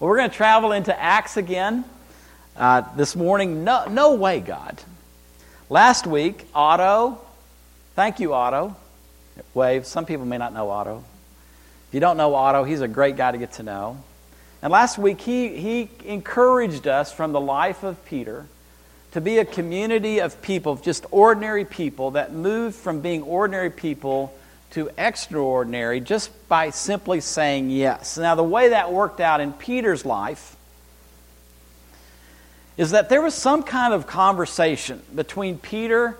Well, we're going to travel into Acts again uh, this morning. No, no way, God. Last week, Otto, thank you, Otto. Wave. Some people may not know Otto. If you don't know Otto, he's a great guy to get to know. And last week, he, he encouraged us from the life of Peter to be a community of people, just ordinary people that moved from being ordinary people to extraordinary just by simply saying yes. Now, the way that worked out in Peter's life is that there was some kind of conversation between Peter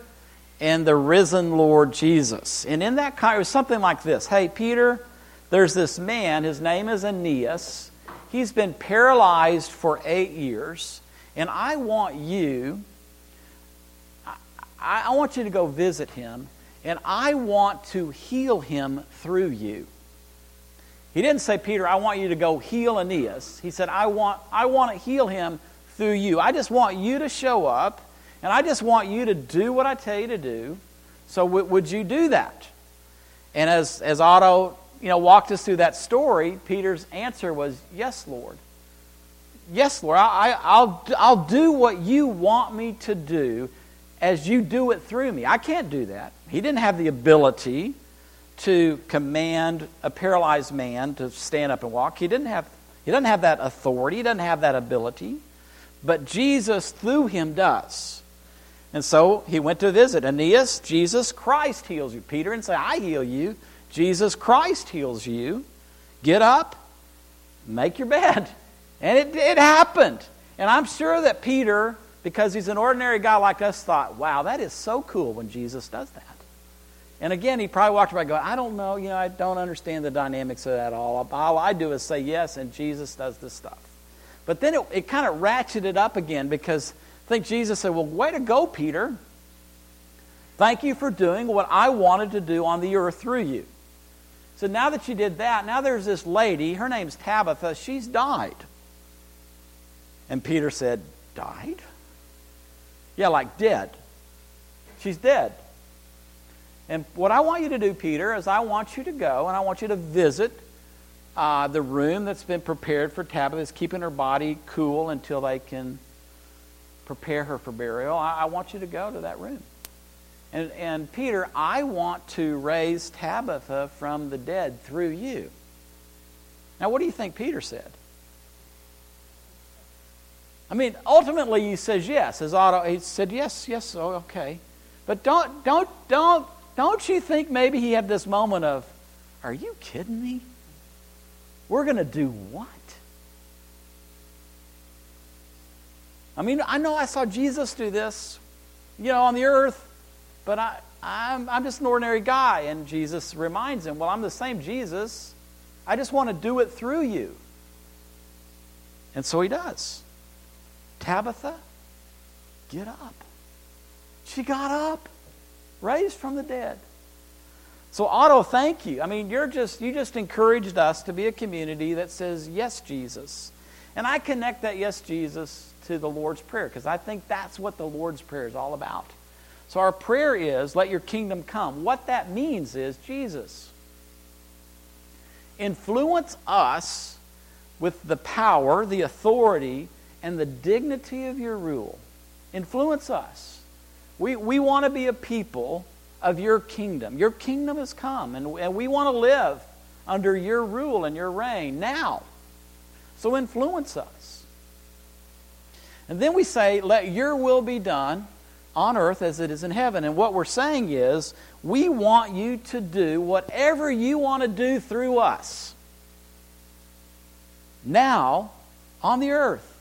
and the risen Lord Jesus. And in that, it was something like this Hey, Peter, there's this man, his name is Aeneas. He's been paralyzed for eight years, and I want you, I, I want you to go visit him and I want to heal him through you. He didn't say, Peter, I want you to go heal Aeneas. He said, I want, I want to heal him through you. I just want you to show up, and I just want you to do what I tell you to do. So, w- would you do that? And as, as Otto you know, walked us through that story, Peter's answer was, Yes, Lord. Yes, Lord. I, I, I'll, I'll do what you want me to do as you do it through me. I can't do that. He didn't have the ability to command a paralyzed man to stand up and walk. He didn't have he doesn't have that authority, he doesn't have that ability. But Jesus through him does. And so he went to visit Aeneas, Jesus Christ heals you. Peter and say, I heal you. Jesus Christ heals you. Get up, make your bed. And it, it happened. And I'm sure that Peter, because he's an ordinary guy like us, thought, wow, that is so cool when Jesus does that. And again, he probably walked by going, I don't know, you know, I don't understand the dynamics of that all. All I do is say yes, and Jesus does this stuff. But then it, it kind of ratcheted up again because I think Jesus said, Well, way to go, Peter. Thank you for doing what I wanted to do on the earth through you. So now that you did that, now there's this lady, her name's Tabitha, she's died. And Peter said, Died? Yeah, like dead. She's dead. And what I want you to do, Peter, is I want you to go and I want you to visit uh, the room that's been prepared for Tabitha, keeping her body cool until they can prepare her for burial. I, I want you to go to that room. And, and Peter, I want to raise Tabitha from the dead through you. Now, what do you think Peter said? I mean, ultimately he says yes. As Otto, he said yes, yes, oh, okay. But don't, don't, don't don't you think maybe he had this moment of, Are you kidding me? We're going to do what? I mean, I know I saw Jesus do this, you know, on the earth, but I, I'm, I'm just an ordinary guy. And Jesus reminds him, Well, I'm the same Jesus. I just want to do it through you. And so he does. Tabitha, get up. She got up raised from the dead. So Otto, thank you. I mean, you're just you just encouraged us to be a community that says yes, Jesus. And I connect that yes, Jesus to the Lord's prayer because I think that's what the Lord's prayer is all about. So our prayer is let your kingdom come. What that means is Jesus influence us with the power, the authority, and the dignity of your rule. Influence us. We, we want to be a people of your kingdom. Your kingdom has come, and, and we want to live under your rule and your reign now. So influence us. And then we say, Let your will be done on earth as it is in heaven. And what we're saying is, we want you to do whatever you want to do through us. Now, on the earth.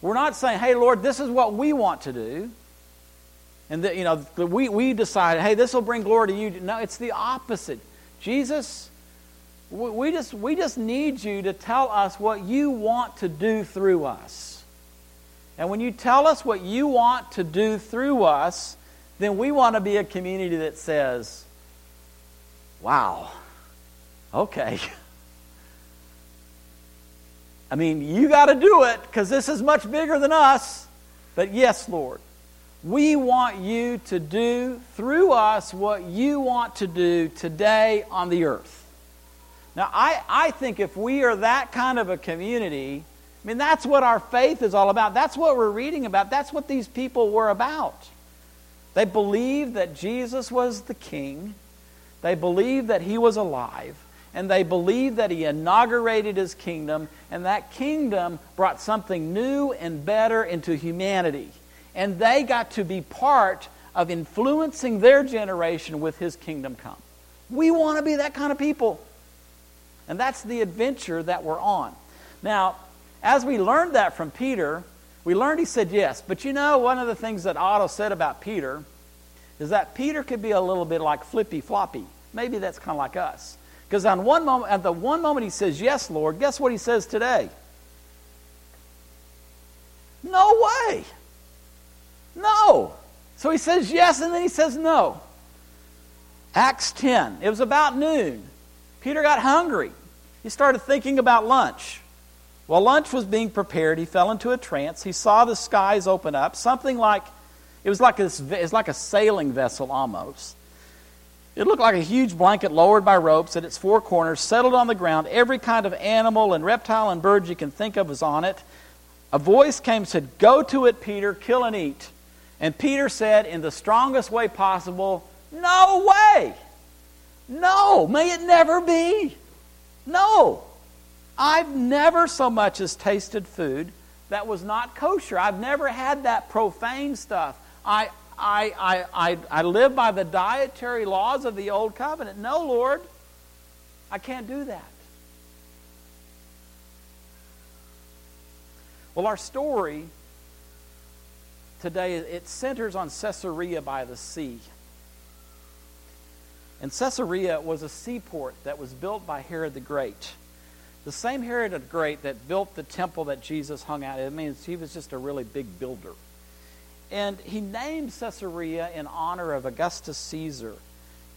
We're not saying, hey, Lord, this is what we want to do. And that, you know, we, we decided, hey, this will bring glory to you. No, it's the opposite. Jesus, we just, we just need you to tell us what you want to do through us. And when you tell us what you want to do through us, then we want to be a community that says, wow, okay. I mean, you got to do it because this is much bigger than us. But yes, Lord. We want you to do through us what you want to do today on the earth. Now, I, I think if we are that kind of a community, I mean, that's what our faith is all about. That's what we're reading about. That's what these people were about. They believed that Jesus was the king, they believed that he was alive, and they believed that he inaugurated his kingdom, and that kingdom brought something new and better into humanity. And they got to be part of influencing their generation with his kingdom come. We want to be that kind of people. And that's the adventure that we're on. Now, as we learned that from Peter, we learned he said yes. But you know, one of the things that Otto said about Peter is that Peter could be a little bit like flippy floppy. Maybe that's kind of like us. Because on one moment, at the one moment he says, Yes, Lord, guess what he says today? No way. No. So he says yes, and then he says no. Acts 10. It was about noon. Peter got hungry. He started thinking about lunch. While lunch was being prepared, he fell into a trance. He saw the skies open up, something like it was like a, it was like a sailing vessel almost. It looked like a huge blanket lowered by ropes at its four corners, settled on the ground. Every kind of animal and reptile and bird you can think of was on it. A voice came and said, Go to it, Peter, kill and eat. And Peter said, in the strongest way possible, No way! No, may it never be. No. I've never so much as tasted food that was not kosher. I've never had that profane stuff. I, I, I, I, I live by the dietary laws of the old covenant. No, Lord, I can't do that. Well, our story today it centers on Caesarea by the sea. And Caesarea was a seaport that was built by Herod the Great. The same Herod the Great that built the temple that Jesus hung out. It means he was just a really big builder. And he named Caesarea in honor of Augustus Caesar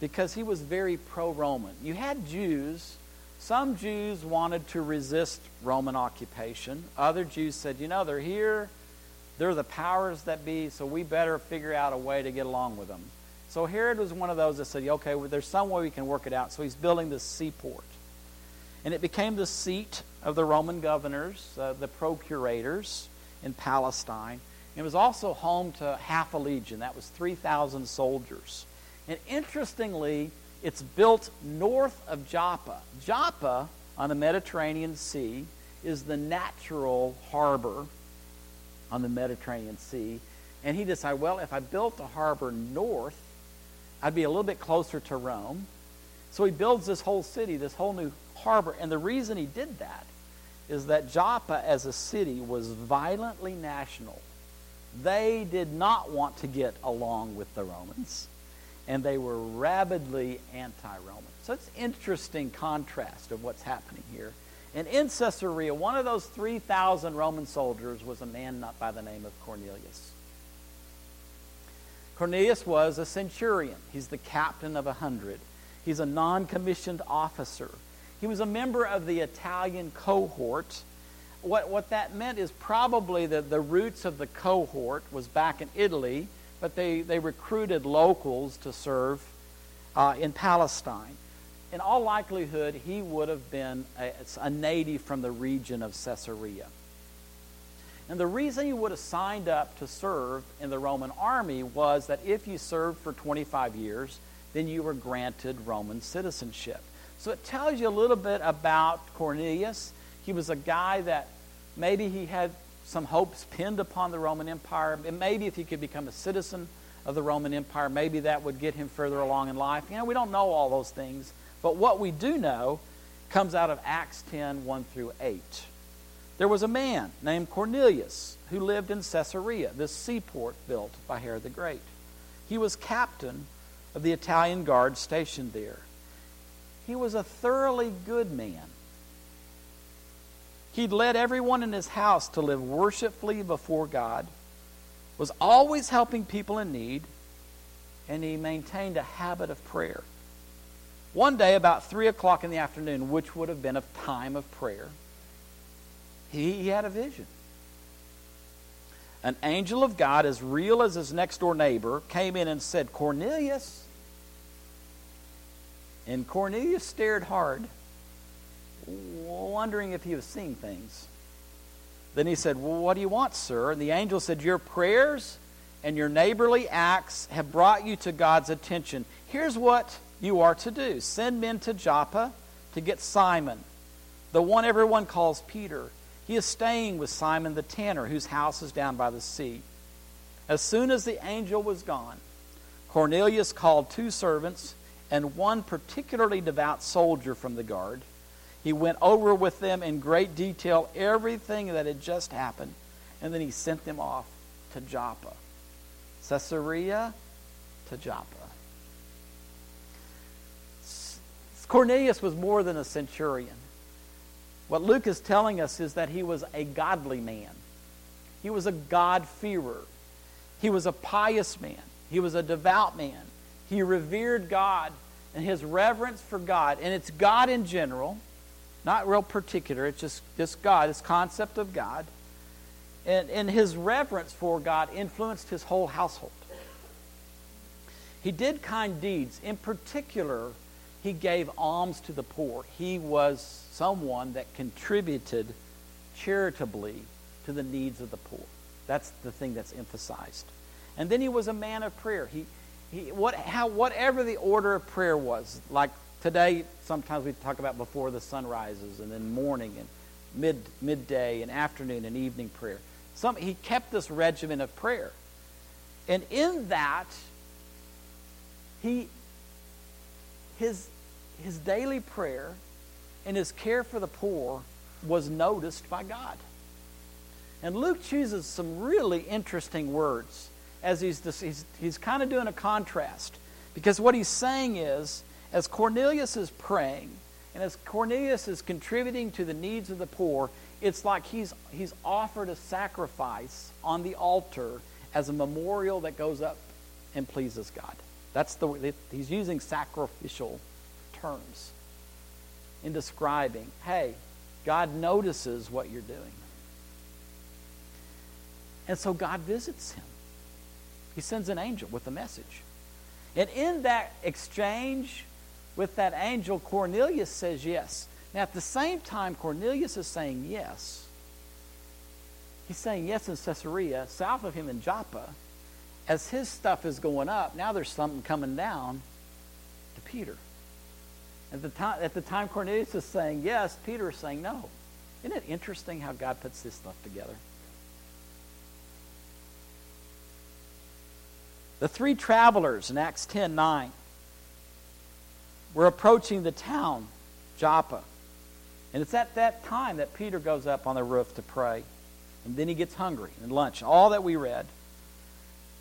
because he was very pro Roman. You had Jews, some Jews wanted to resist Roman occupation. Other Jews said, you know, they're here, they're the powers that be, so we better figure out a way to get along with them. So Herod was one of those that said, okay, well, there's some way we can work it out. So he's building this seaport and it became the seat of the Roman governors, uh, the procurators in Palestine. It was also home to half a legion. That was 3,000 soldiers. And interestingly, it's built north of Joppa. Joppa on the Mediterranean Sea is the natural harbor on the Mediterranean Sea. And he decided, well, if I built a harbor north, I'd be a little bit closer to Rome. So he builds this whole city, this whole new harbor. And the reason he did that is that Joppa as a city was violently national. They did not want to get along with the Romans, and they were rabidly anti Roman. So it's interesting contrast of what's happening here. And in Caesarea, one of those 3,000 Roman soldiers was a man not by the name of Cornelius. Cornelius was a centurion. He's the captain of a hundred. He's a non commissioned officer. He was a member of the Italian cohort. What, what that meant is probably that the roots of the cohort was back in Italy, but they, they recruited locals to serve uh, in Palestine. In all likelihood, he would have been a, a native from the region of Caesarea. And the reason he would have signed up to serve in the Roman army was that if you served for 25 years, then you were granted Roman citizenship. So it tells you a little bit about Cornelius. He was a guy that maybe he had some hopes pinned upon the Roman Empire. And maybe if he could become a citizen of the Roman Empire, maybe that would get him further along in life. You know, we don't know all those things. But what we do know comes out of Acts 10 1 through 8. There was a man named Cornelius who lived in Caesarea, this seaport built by Herod the Great. He was captain of the Italian guard stationed there. He was a thoroughly good man. He'd led everyone in his house to live worshipfully before God, was always helping people in need, and he maintained a habit of prayer. One day, about 3 o'clock in the afternoon, which would have been a time of prayer, he, he had a vision. An angel of God, as real as his next door neighbor, came in and said, Cornelius. And Cornelius stared hard, wondering if he was seeing things. Then he said, Well, what do you want, sir? And the angel said, Your prayers and your neighborly acts have brought you to God's attention. Here's what you are to do send men to Joppa to get Simon, the one everyone calls Peter. He is staying with Simon the tanner, whose house is down by the sea. As soon as the angel was gone, Cornelius called two servants and one particularly devout soldier from the guard. He went over with them in great detail everything that had just happened, and then he sent them off to Joppa. Caesarea to Joppa. Cornelius was more than a centurion. What Luke is telling us is that he was a godly man. He was a God-fearer. He was a pious man. He was a devout man. He revered God and his reverence for God. And it's God in general, not real particular. It's just, just God, this concept of God. And, and his reverence for God influenced his whole household. He did kind deeds. In particular, he gave alms to the poor. He was someone that contributed charitably to the needs of the poor. That's the thing that's emphasized. And then he was a man of prayer. He, he what, how, whatever the order of prayer was, like today, sometimes we talk about before the sun rises, and then morning, and mid, midday, and afternoon, and evening prayer. Some, he kept this regimen of prayer. And in that, he, his, his daily prayer and his care for the poor was noticed by God. And Luke chooses some really interesting words as he's, he's, he's kind of doing a contrast. Because what he's saying is, as Cornelius is praying, and as Cornelius is contributing to the needs of the poor, it's like he's, he's offered a sacrifice on the altar as a memorial that goes up and pleases God. That's the he's using sacrificial terms in describing, hey, God notices what you're doing. And so God visits him. He sends an angel with a message. And in that exchange with that angel, Cornelius says yes. Now, at the same time, Cornelius is saying yes. He's saying yes in Caesarea, south of him in Joppa. As his stuff is going up, now there's something coming down to Peter. At the time, at the time Cornelius is saying yes, Peter is saying no. Isn't it interesting how God puts this stuff together? The three travelers in Acts 10 9 were approaching the town, Joppa. And it's at that time that Peter goes up on the roof to pray. And then he gets hungry and lunch, all that we read.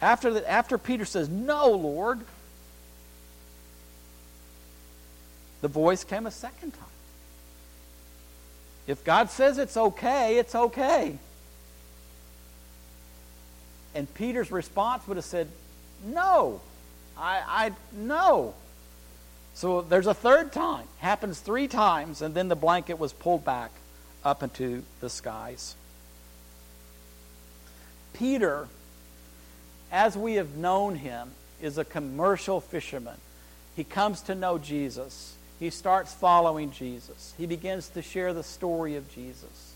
After, the, after Peter says, No, Lord, the voice came a second time. If God says it's okay, it's okay. And Peter's response would have said, No. I, I no. So there's a third time. Happens three times, and then the blanket was pulled back up into the skies. Peter, as we have known him, is a commercial fisherman. He comes to know Jesus he starts following Jesus. He begins to share the story of Jesus.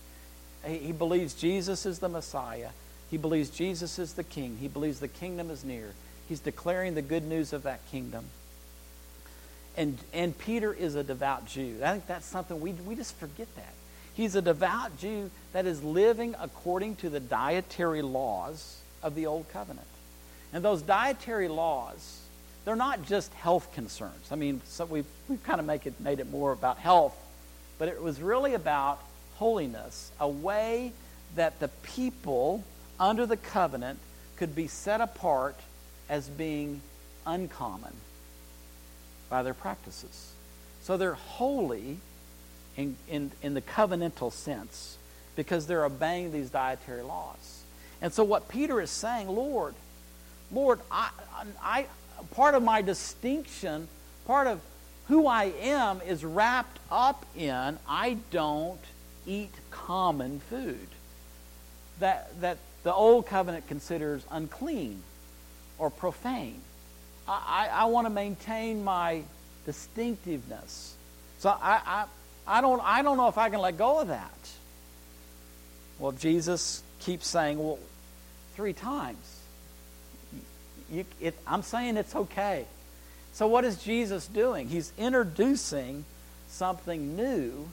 He, believes Jesus is the Messiah. He believes Jesus is the King. He believes the kingdom is near. He's declaring the good news of that kingdom. And, and Peter is a devout Jew. I think that's something we, we just forget that. He's a devout Jew that is living according to the dietary laws of the Old Covenant. And those dietary laws they're not just health concerns. I mean, so we've, we've kind of make it, made it more about health, but it was really about holiness, a way that the people under the covenant could be set apart as being uncommon by their practices. So they're holy in, in, in the covenantal sense because they're obeying these dietary laws. And so what Peter is saying, Lord, Lord, I, I, part of my distinction, part of who I am is wrapped up in I don't eat common food that, that the old covenant considers unclean or profane. I, I, want to maintain my distinctiveness. So I, I, I, don't, I don't know if I can let go of that. Well, Jesus keeps saying, well, three times. You, it, I'm saying it's okay. So, what is Jesus doing? He's introducing something new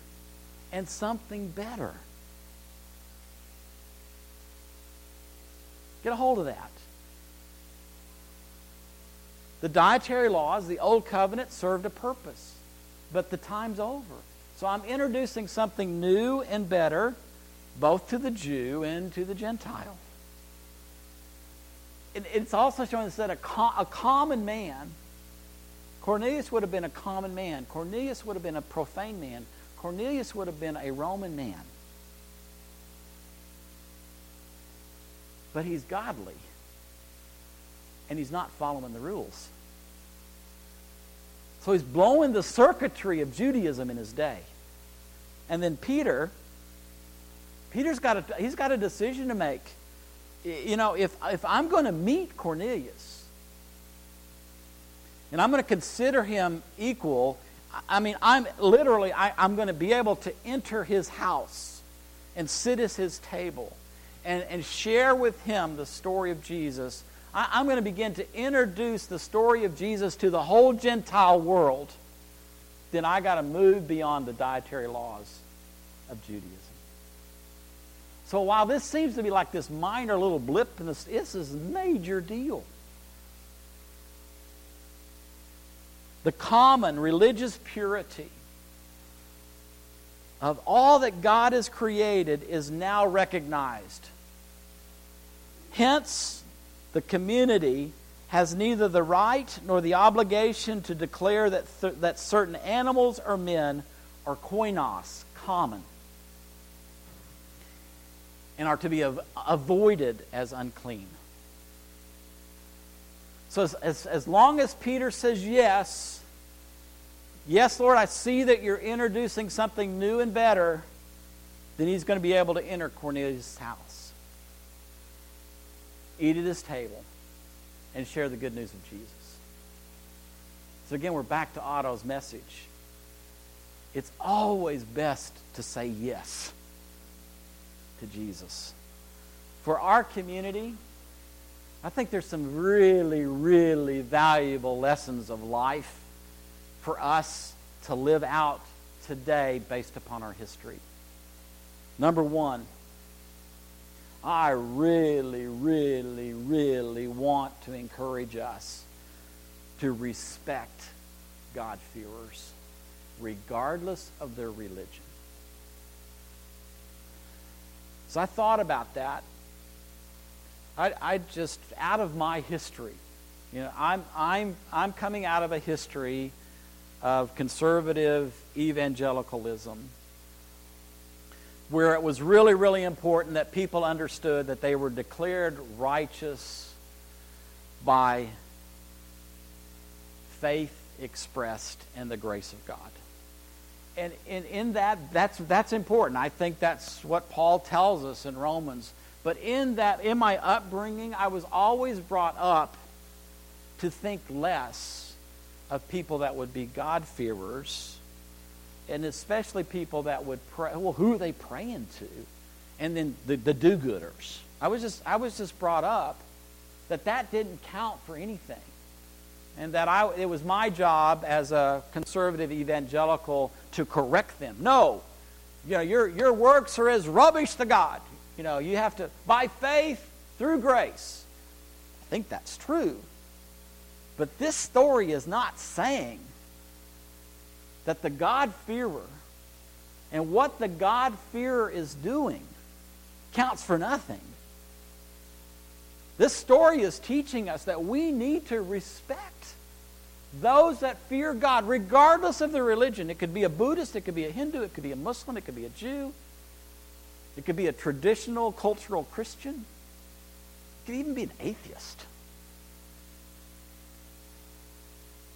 and something better. Get a hold of that. The dietary laws, the old covenant, served a purpose, but the time's over. So I'm introducing something new and better, both to the Jew and to the Gentile. it's also showing us that a, a common man, Cornelius would have been a common man. Cornelius would have been a profane man. Cornelius would have been a Roman man. But he's godly. And he's not following the rules. So he's blowing the circuitry of Judaism in his day. And then Peter, Peter's got a, he's got a decision to make. You know, if, if I'm going to meet Cornelius and I'm going to consider him equal, I mean, I'm literally, I, I'm going to be able to enter his house and sit at his table and, and share with him the story of Jesus I, am going to begin to introduce the story of Jesus to the whole Gentile world, then I got to move beyond the dietary laws of Judaism. So while this seems to be like this minor little blip in this, this is a major deal. The common religious purity of all that God has created is now recognized. Hence, the community has neither the right nor the obligation to declare that, th- that certain animals or men are koinos, common, and are to be av- avoided as unclean. So, as, as, as long as Peter says yes, yes, Lord, I see that you're introducing something new and better, then he's going to be able to enter Cornelius' house eat at his table, and share the good news of Jesus. So again, we're back to Otto's message. It's always best to say yes to Jesus. For our community, I think there's some really, really valuable lessons of life for us to live out today based upon our history. Number one, I really, really, really want to encourage us to respect God-fearers, regardless of their religion. So I thought about that. I, I just, out of my history, you know, I'm, I'm, I'm coming out of a history of conservative evangelicalism where it was really, really important that people understood that they were declared righteous by faith expressed in the grace of God. And in, that, that's, that's important. I think that's what Paul tells us in Romans. But in that, in my upbringing, I was always brought up to think less of people that would be God-fearers and especially people that would pray. Well, who are they praying to? And then the, the do-gooders. I was just I was just brought up that that didn't count for anything, and that I it was my job as a conservative evangelical to correct them. No, you know your your works are as rubbish to God. You know you have to by faith through grace. I think that's true, but this story is not saying that the God-fearer and what the God-fearer is doing counts for nothing. This story is teaching us that we need to respect those that fear God, regardless of their religion. It could be a Buddhist, it could be a Hindu, it could be a Muslim, it could be a Jew, it could be a traditional cultural Christian, it could even be an atheist,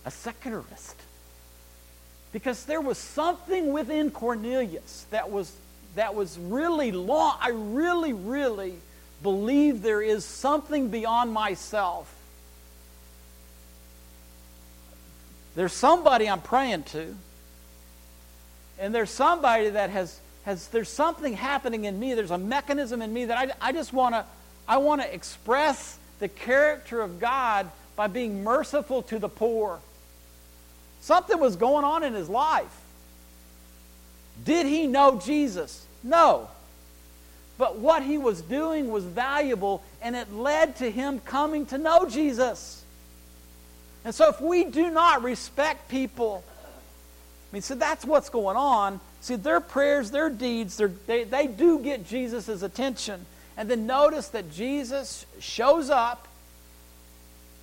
a secularist. Because there was something within Cornelius that was, that was really long. I really, really believe there is something beyond myself. There's somebody I'm praying to. And there's somebody that has, has there's something happening in me. There's a mechanism in me that I, I just want to I want to express the character of God by being merciful to the poor. Something was going on in his life. Did he know Jesus? No. But what he was doing was valuable, and it led to him coming to know Jesus. And so, if we do not respect people, I mean, so that's what's going on. See, their prayers, their deeds, they, they do get Jesus' attention. And then notice that Jesus shows up,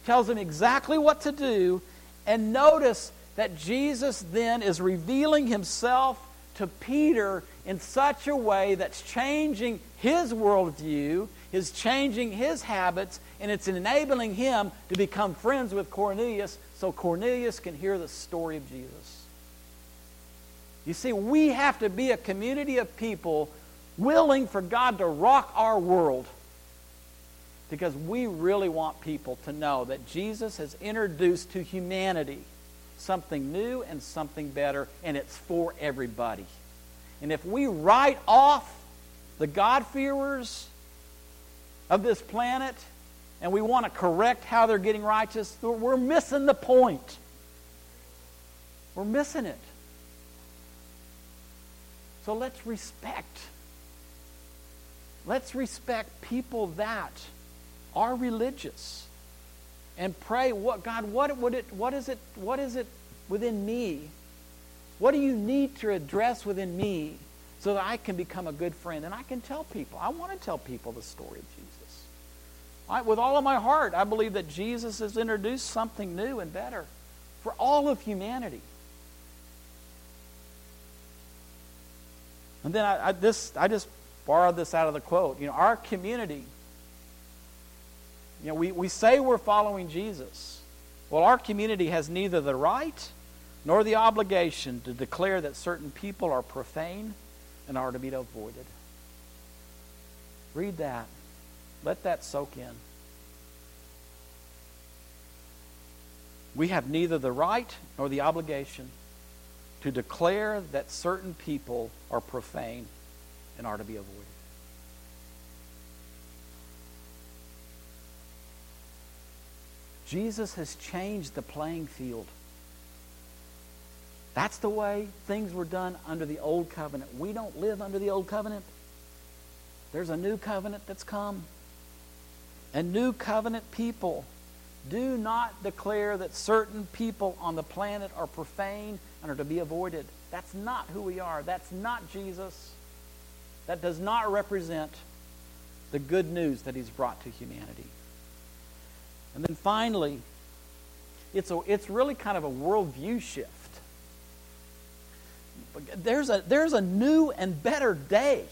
tells him exactly what to do, and notice that Jesus then is revealing himself to Peter in such a way that's changing his worldview, is changing his habits, and it's enabling him to become friends with Cornelius so Cornelius can hear the story of Jesus. You see, we have to be a community of people willing for God to rock our world because we really want people to know that Jesus has introduced to humanity something new and something better, and it's for everybody. And if we write off the God-fearers of this planet and we want to correct how they're getting righteous, we're missing the point. We're missing it. So let's respect. Let's respect people that are religious and pray what God what would it what is it what is it within me? What do you need to address within me so that I can become a good friend and I can tell people. I want to tell people the story of Jesus. I, with all of my heart, I believe that Jesus has introduced something new and better for all of humanity. And then I, I, this, I just borrowed this out of the quote. You know, our community, you know, we, we say we're following Jesus. Well, our community has neither the right nor the obligation to declare that certain people are profane and are to be avoided. Read that. Let that soak in. We have neither the right nor the obligation to declare that certain people are profane and are to be avoided. Jesus has changed the playing field. That's the way things were done under the old covenant. We don't live under the old covenant. There's a new covenant that's come. And new covenant people do not declare that certain people on the planet are profane and are to be avoided. That's not who we are. That's not Jesus. That does not represent the good news that he's brought to humanity. And then finally, it's, a, it's really kind of a worldview shift. There's a, there's a new and better day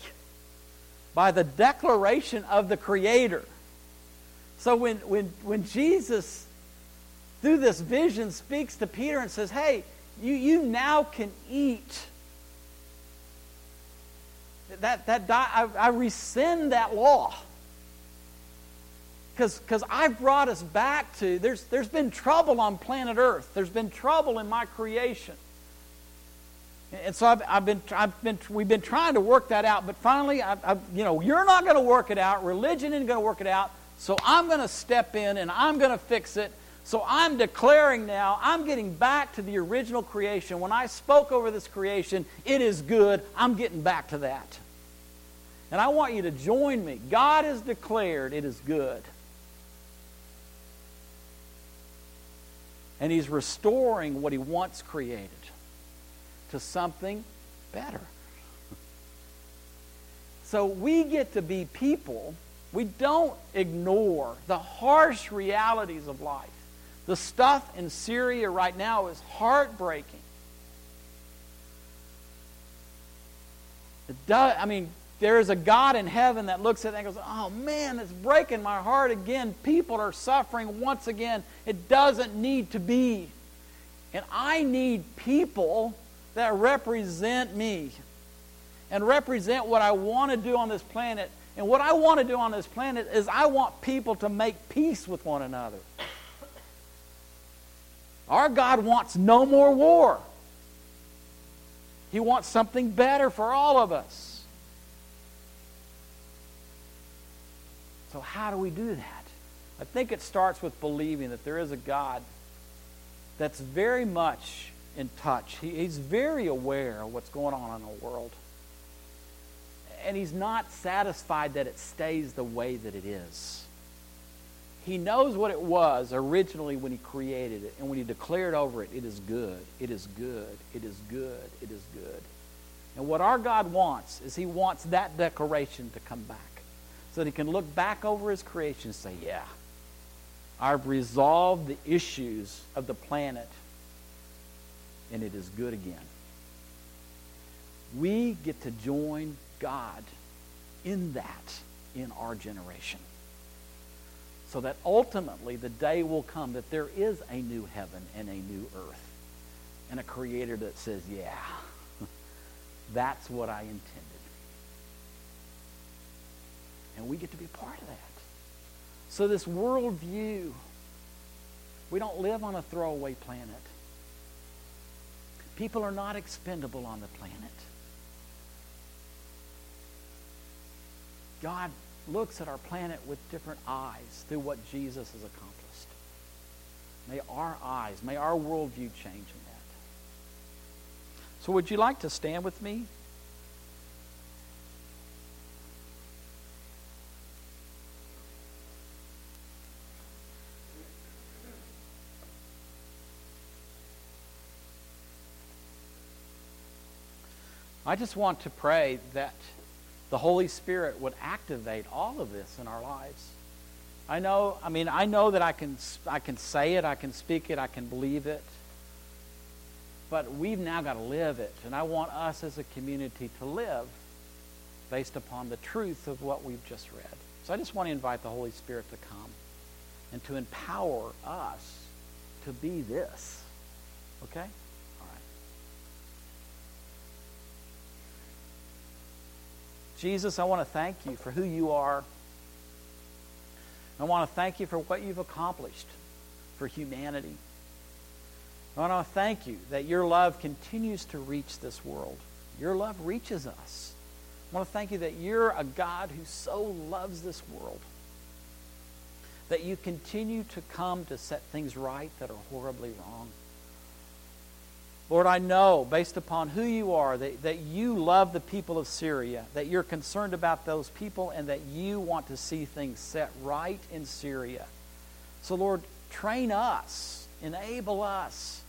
by the declaration of the Creator. So when, when, when Jesus, through this vision, speaks to Peter and says, Hey, you, you now can eat. That, that I, I rescind that law. Because I've brought us back to, there's, there's been trouble on planet Earth. There's been trouble in my creation. And so I've, I've, been, I've been, we've been trying to work that out, but finally, I've, I've, you know, you're not going to work it out. Religion isn't going to work it out. So I'm going to step in and I'm going to fix it. So I'm declaring now, I'm getting back to the original creation. When I spoke over this creation, it is good. I'm getting back to that. And I want you to join me. God has declared it is good. And He's restoring what He once created to something better. So we get to be people we don't ignore the harsh realities of life. The stuff in Syria right now is heartbreaking. It does, I mean, there is a God in heaven that looks at it and goes, Oh man, it's breaking my heart again. People are suffering once again. It doesn't need to be. And I need people that represent me and represent what I want to do on this planet and what I want to do on this planet is I want people to make peace with one another. Our God wants no more war. He wants something better for all of us. So, how do we do that? I think it starts with believing that there is a God that's very much in touch. He, he's very aware of what's going on in the world. And he's not satisfied that it stays the way that it is. He knows what it was originally when he created it, and when he declared over it, it is good, it is good, it is good, it is good. And what our God wants is he wants that declaration to come back so that he can look back over his creation and say, Yeah, I've resolved the issues of the planet, and it is good again. We get to join God in that in our generation so that ultimately the day will come that there is a new heaven and a new earth and a creator that says, yeah, that's what I intended. And we get to be a part of that. So, this worldview, we don't live on a throwaway planet. People are not expendable on the planet. God looks at our planet with different eyes through what Jesus has accomplished. May our eyes, may our worldview change in that. So, would you like to stand with me? I just want to pray that the Holy Spirit would activate all of this in our lives. I know, I mean, I know that I can, I can say it, I can speak it, I can believe it, but we've now got to live it. And I want us as a community to live based upon the truth of what we've just read. So I just want to invite the Holy Spirit to come and to empower us to be this. Okay? Jesus, I want to thank you for who you are. I want to thank you for what you've accomplished for humanity. I want to thank you that your love continues to reach this world. Your love reaches us. I want to thank you that you're a God who so loves this world. That you continue to come to set things right that are horribly wrong. Lord, I know, based upon who you are, that, that you love the people of Syria, that you're concerned about those people, and that you want to see things set right in Syria. So, Lord, train us, enable us,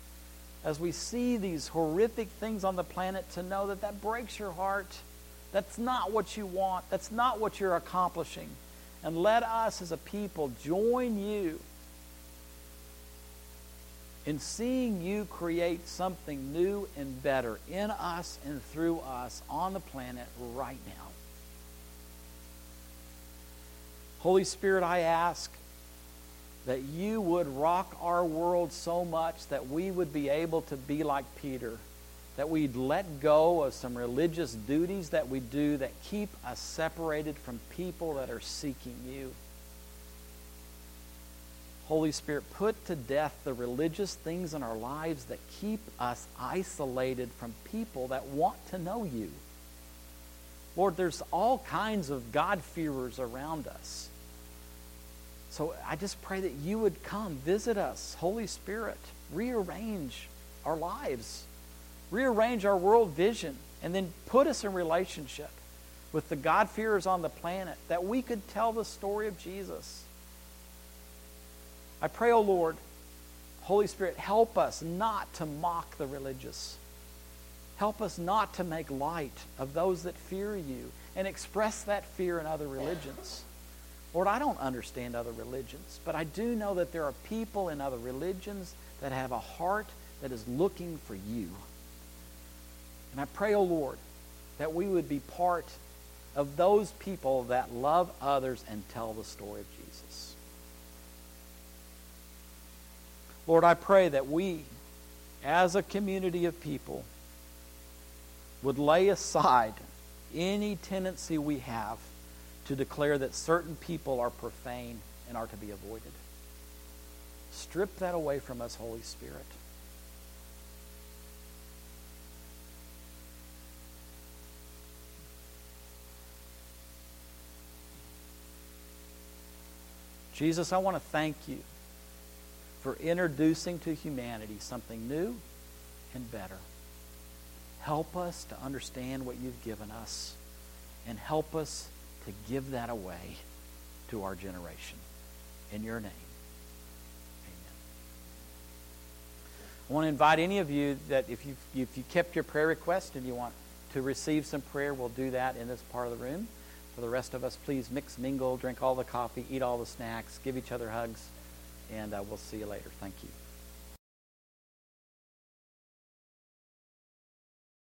as we see these horrific things on the planet, to know that that breaks your heart. That's not what you want, that's not what you're accomplishing. And let us as a people join you in seeing you create something new and better in us and through us on the planet right now. Holy Spirit, I ask that you would rock our world so much that we would be able to be like Peter, that we'd let go of some religious duties that we do that keep us separated from people that are seeking you. Holy Spirit, put to death the religious things in our lives that keep us isolated from people that want to know you. Lord, there's all kinds of God-fearers around us. So I just pray that you would come, visit us, Holy Spirit, rearrange our lives, rearrange our world vision, and then put us in relationship with the God-fearers on the planet that we could tell the story of Jesus I pray, O oh Lord, Holy Spirit, help us not to mock the religious. Help us not to make light of those that fear you and express that fear in other religions. Lord, I don't understand other religions, but I do know that there are people in other religions that have a heart that is looking for you. And I pray, O oh Lord, that we would be part of those people that love others and tell the story of Jesus. Lord, I pray that we, as a community of people, would lay aside any tendency we have to declare that certain people are profane and are to be avoided. Strip that away from us, Holy Spirit. Jesus, I want to thank you for introducing to humanity something new and better. Help us to understand what you've given us and help us to give that away to our generation. In your name, amen. I want to invite any of you that if you if you kept your prayer request and you want to receive some prayer, we'll do that in this part of the room. For the rest of us, please mix, mingle, drink all the coffee, eat all the snacks, give each other hugs, and uh, we'll see you later. Thank you.